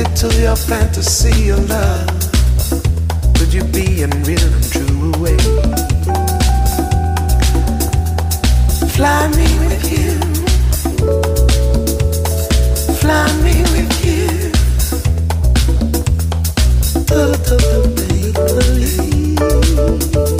Addicted to your fantasy of love. Could you be in real and true way? Fly me with you. Fly me with you. Oh, oh, oh, baby. So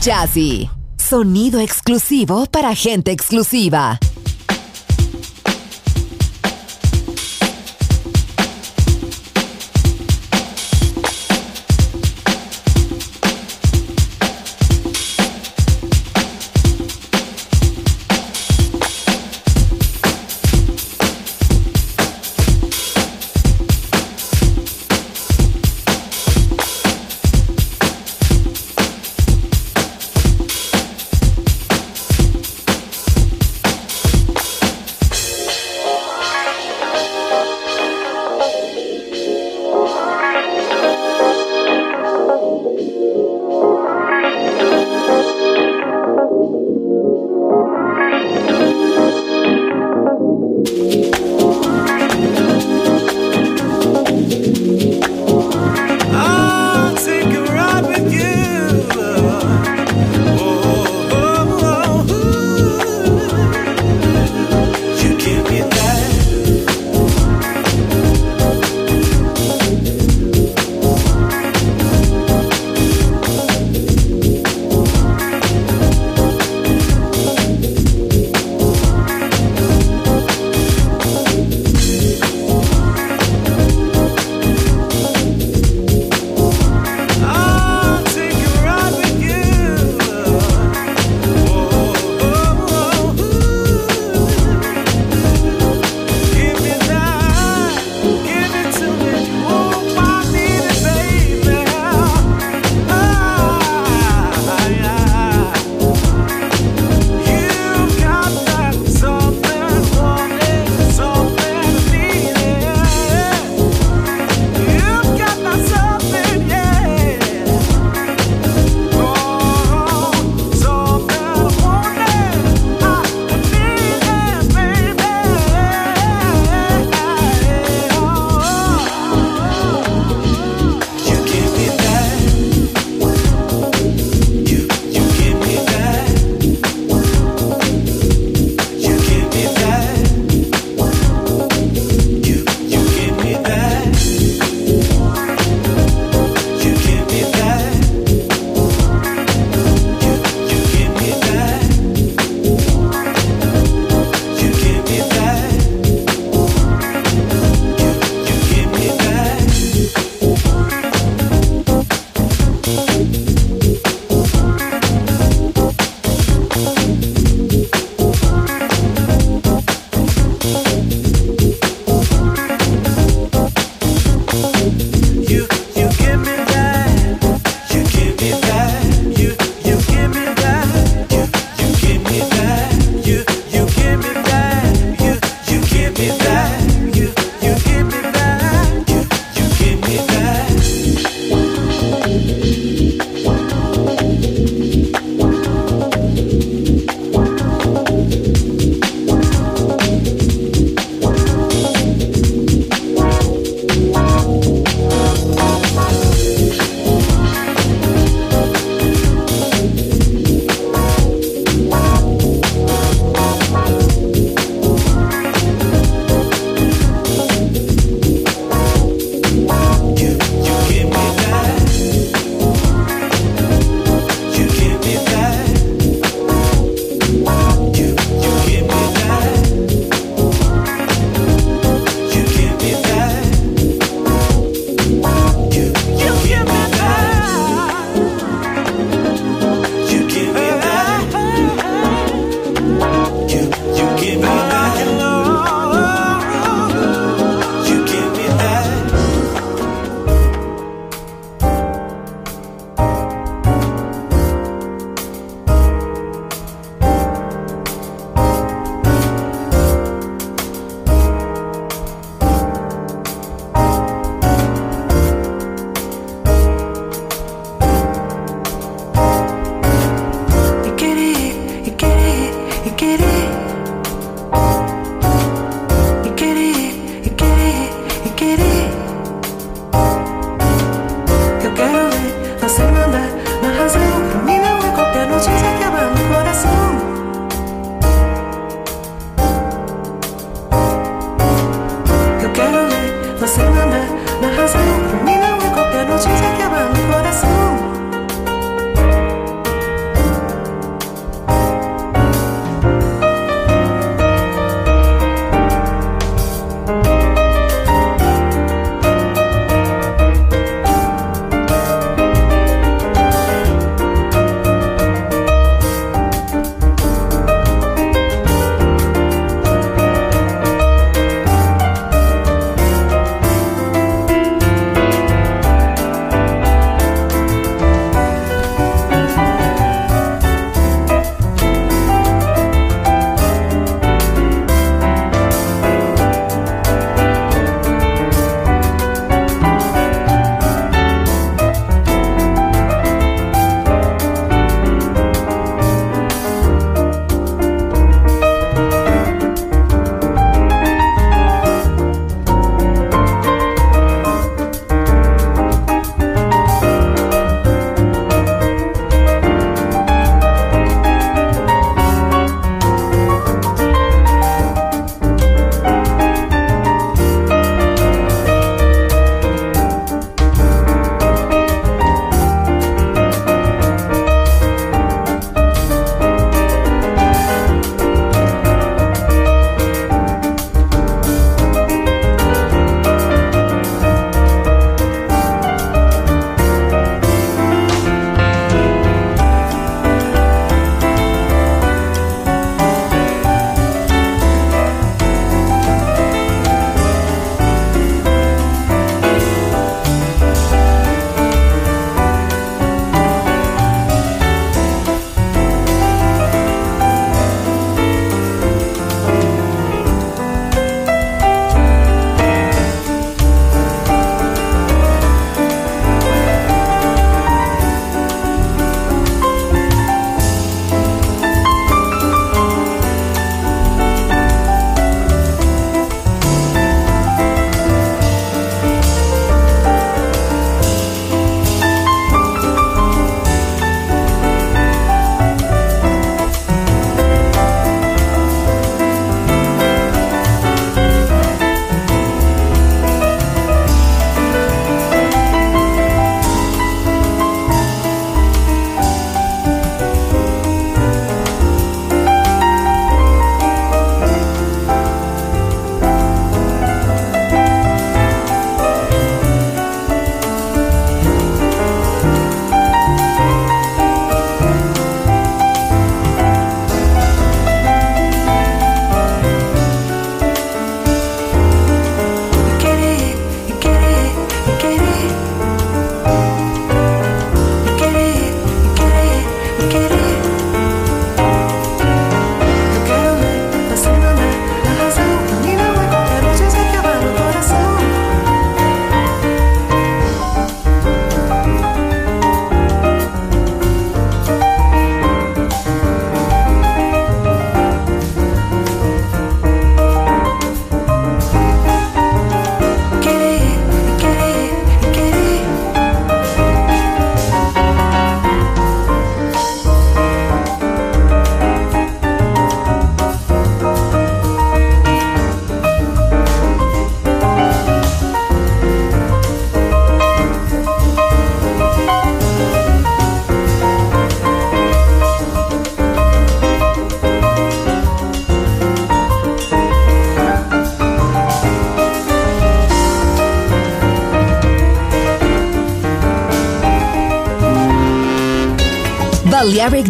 Jazzy. Sonido exclusivo para gente exclusiva.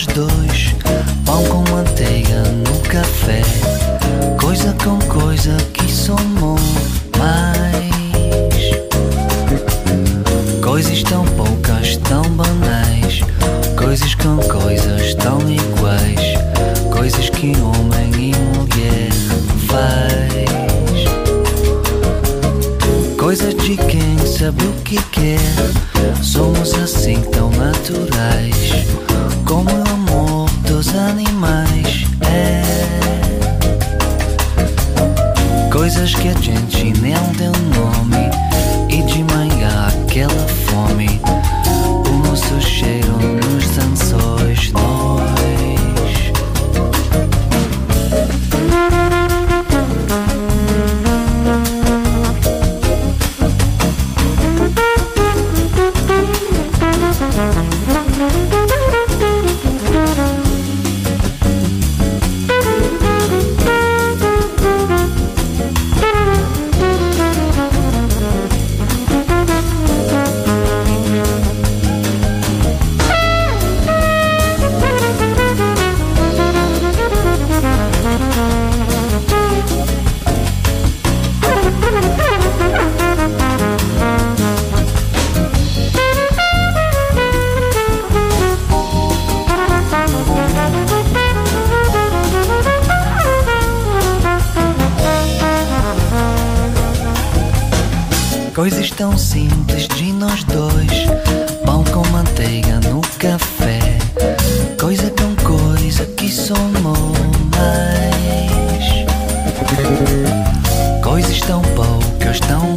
наш дождь. Coisas tão simples de nós dois: pão com manteiga no café. Coisa tão coisa que somou mais. Coisas tão poucas, tão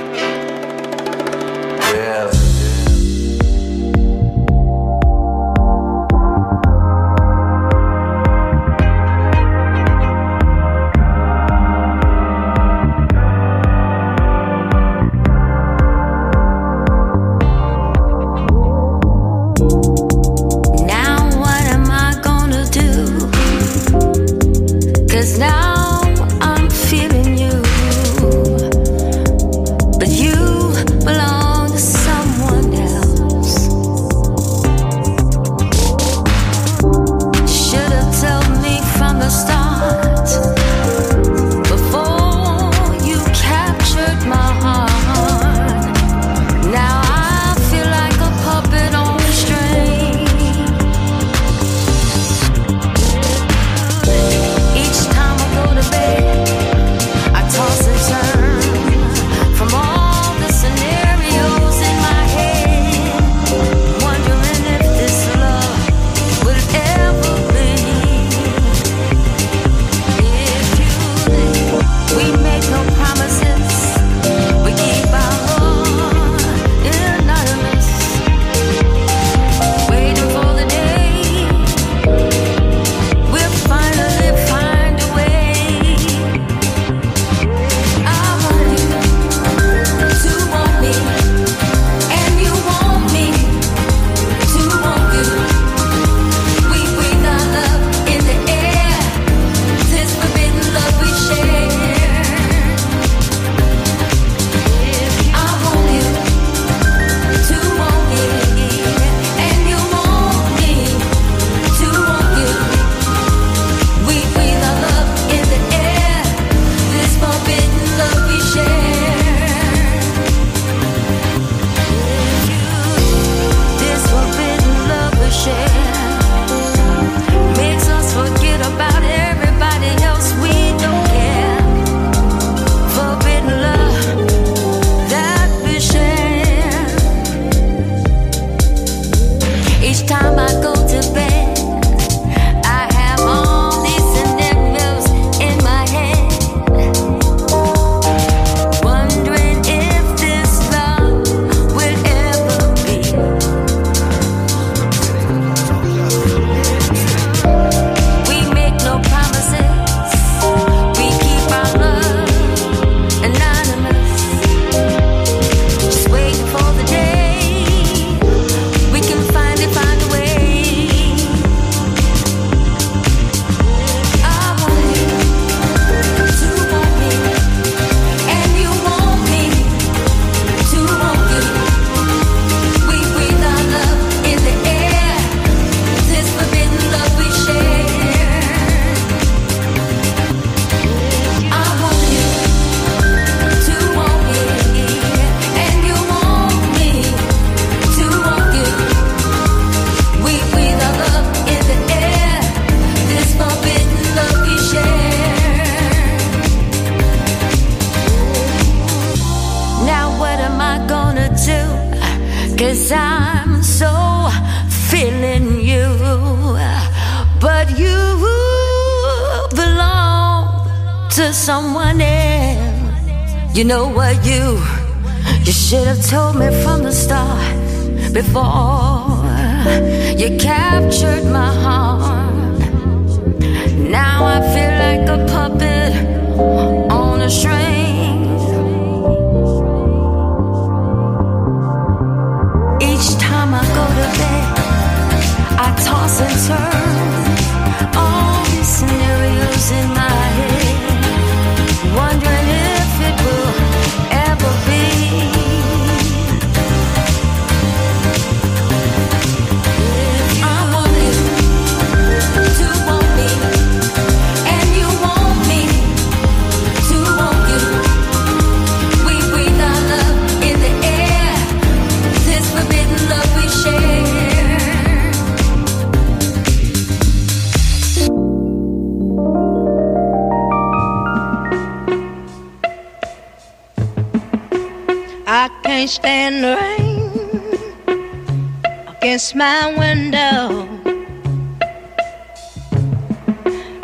My window,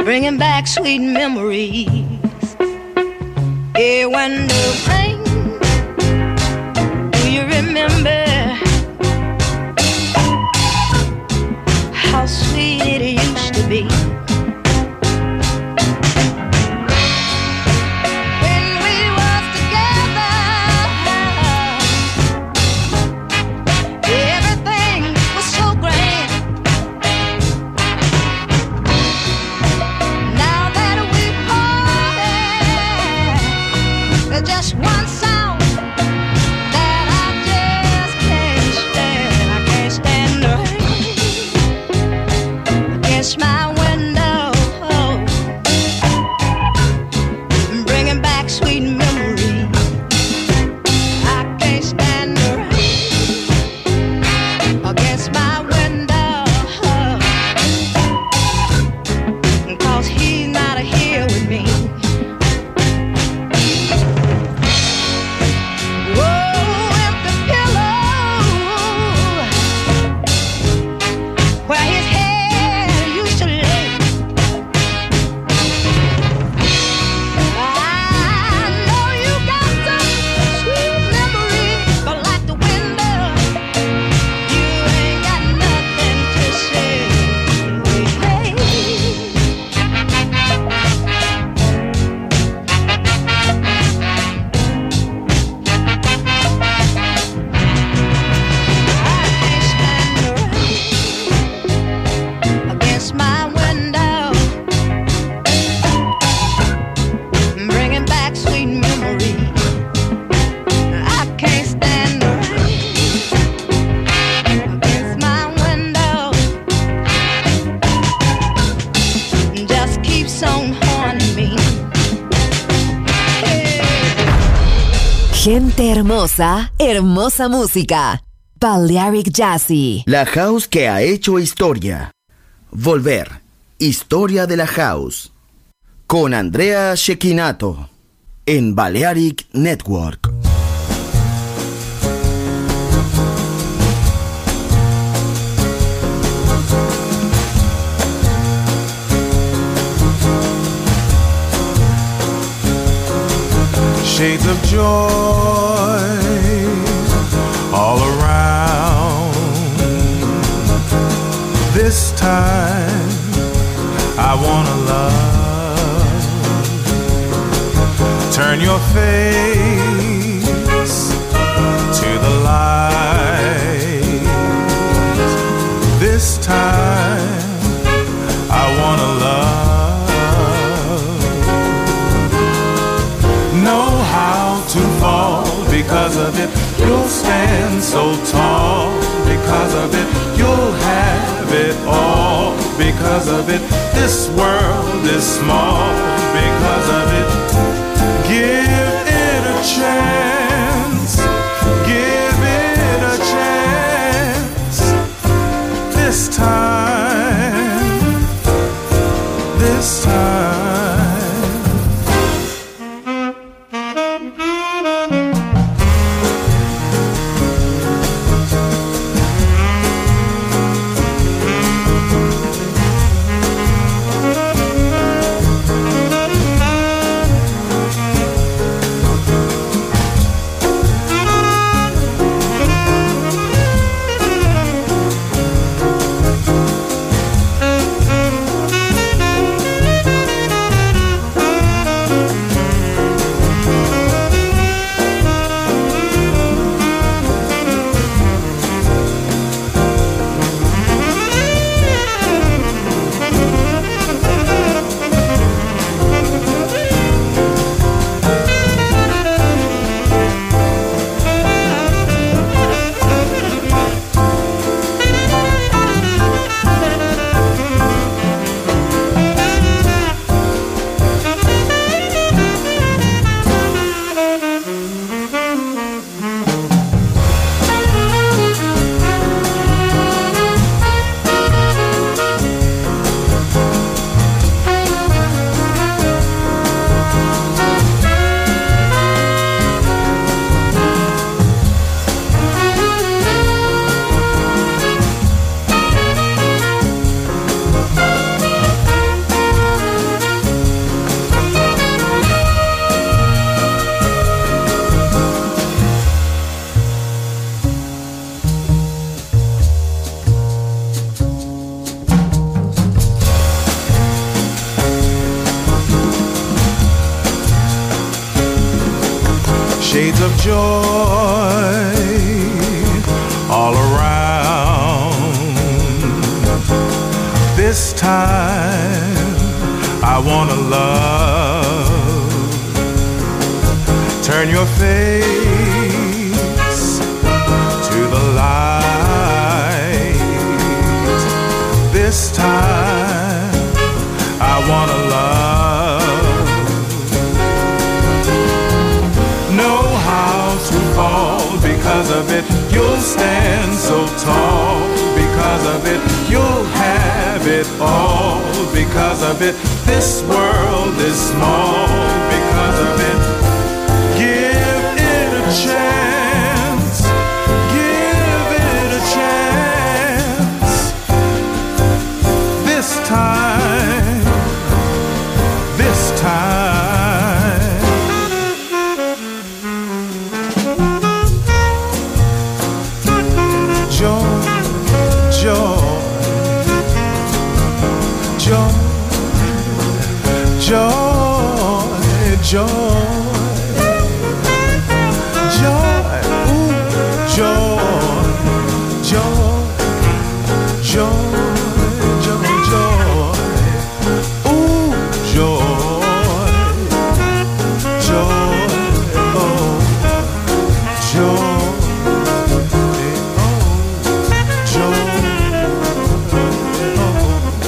bringing back sweet memories. Yeah, when hermosa, hermosa música. Balearic Jazzy. La house que ha hecho historia. Volver. Historia de la house. Con Andrea Shekinato. En Balearic Network. Shades of joy all around. This time I wanna love. Turn your face to the light. This time because of it you'll stand so tall. Because of it you'll have it all. Because of it this world is small of joy all around. This time I wanna love. Turn your face stand so tall because of it. You'll have it all because of it. This world is small because of it.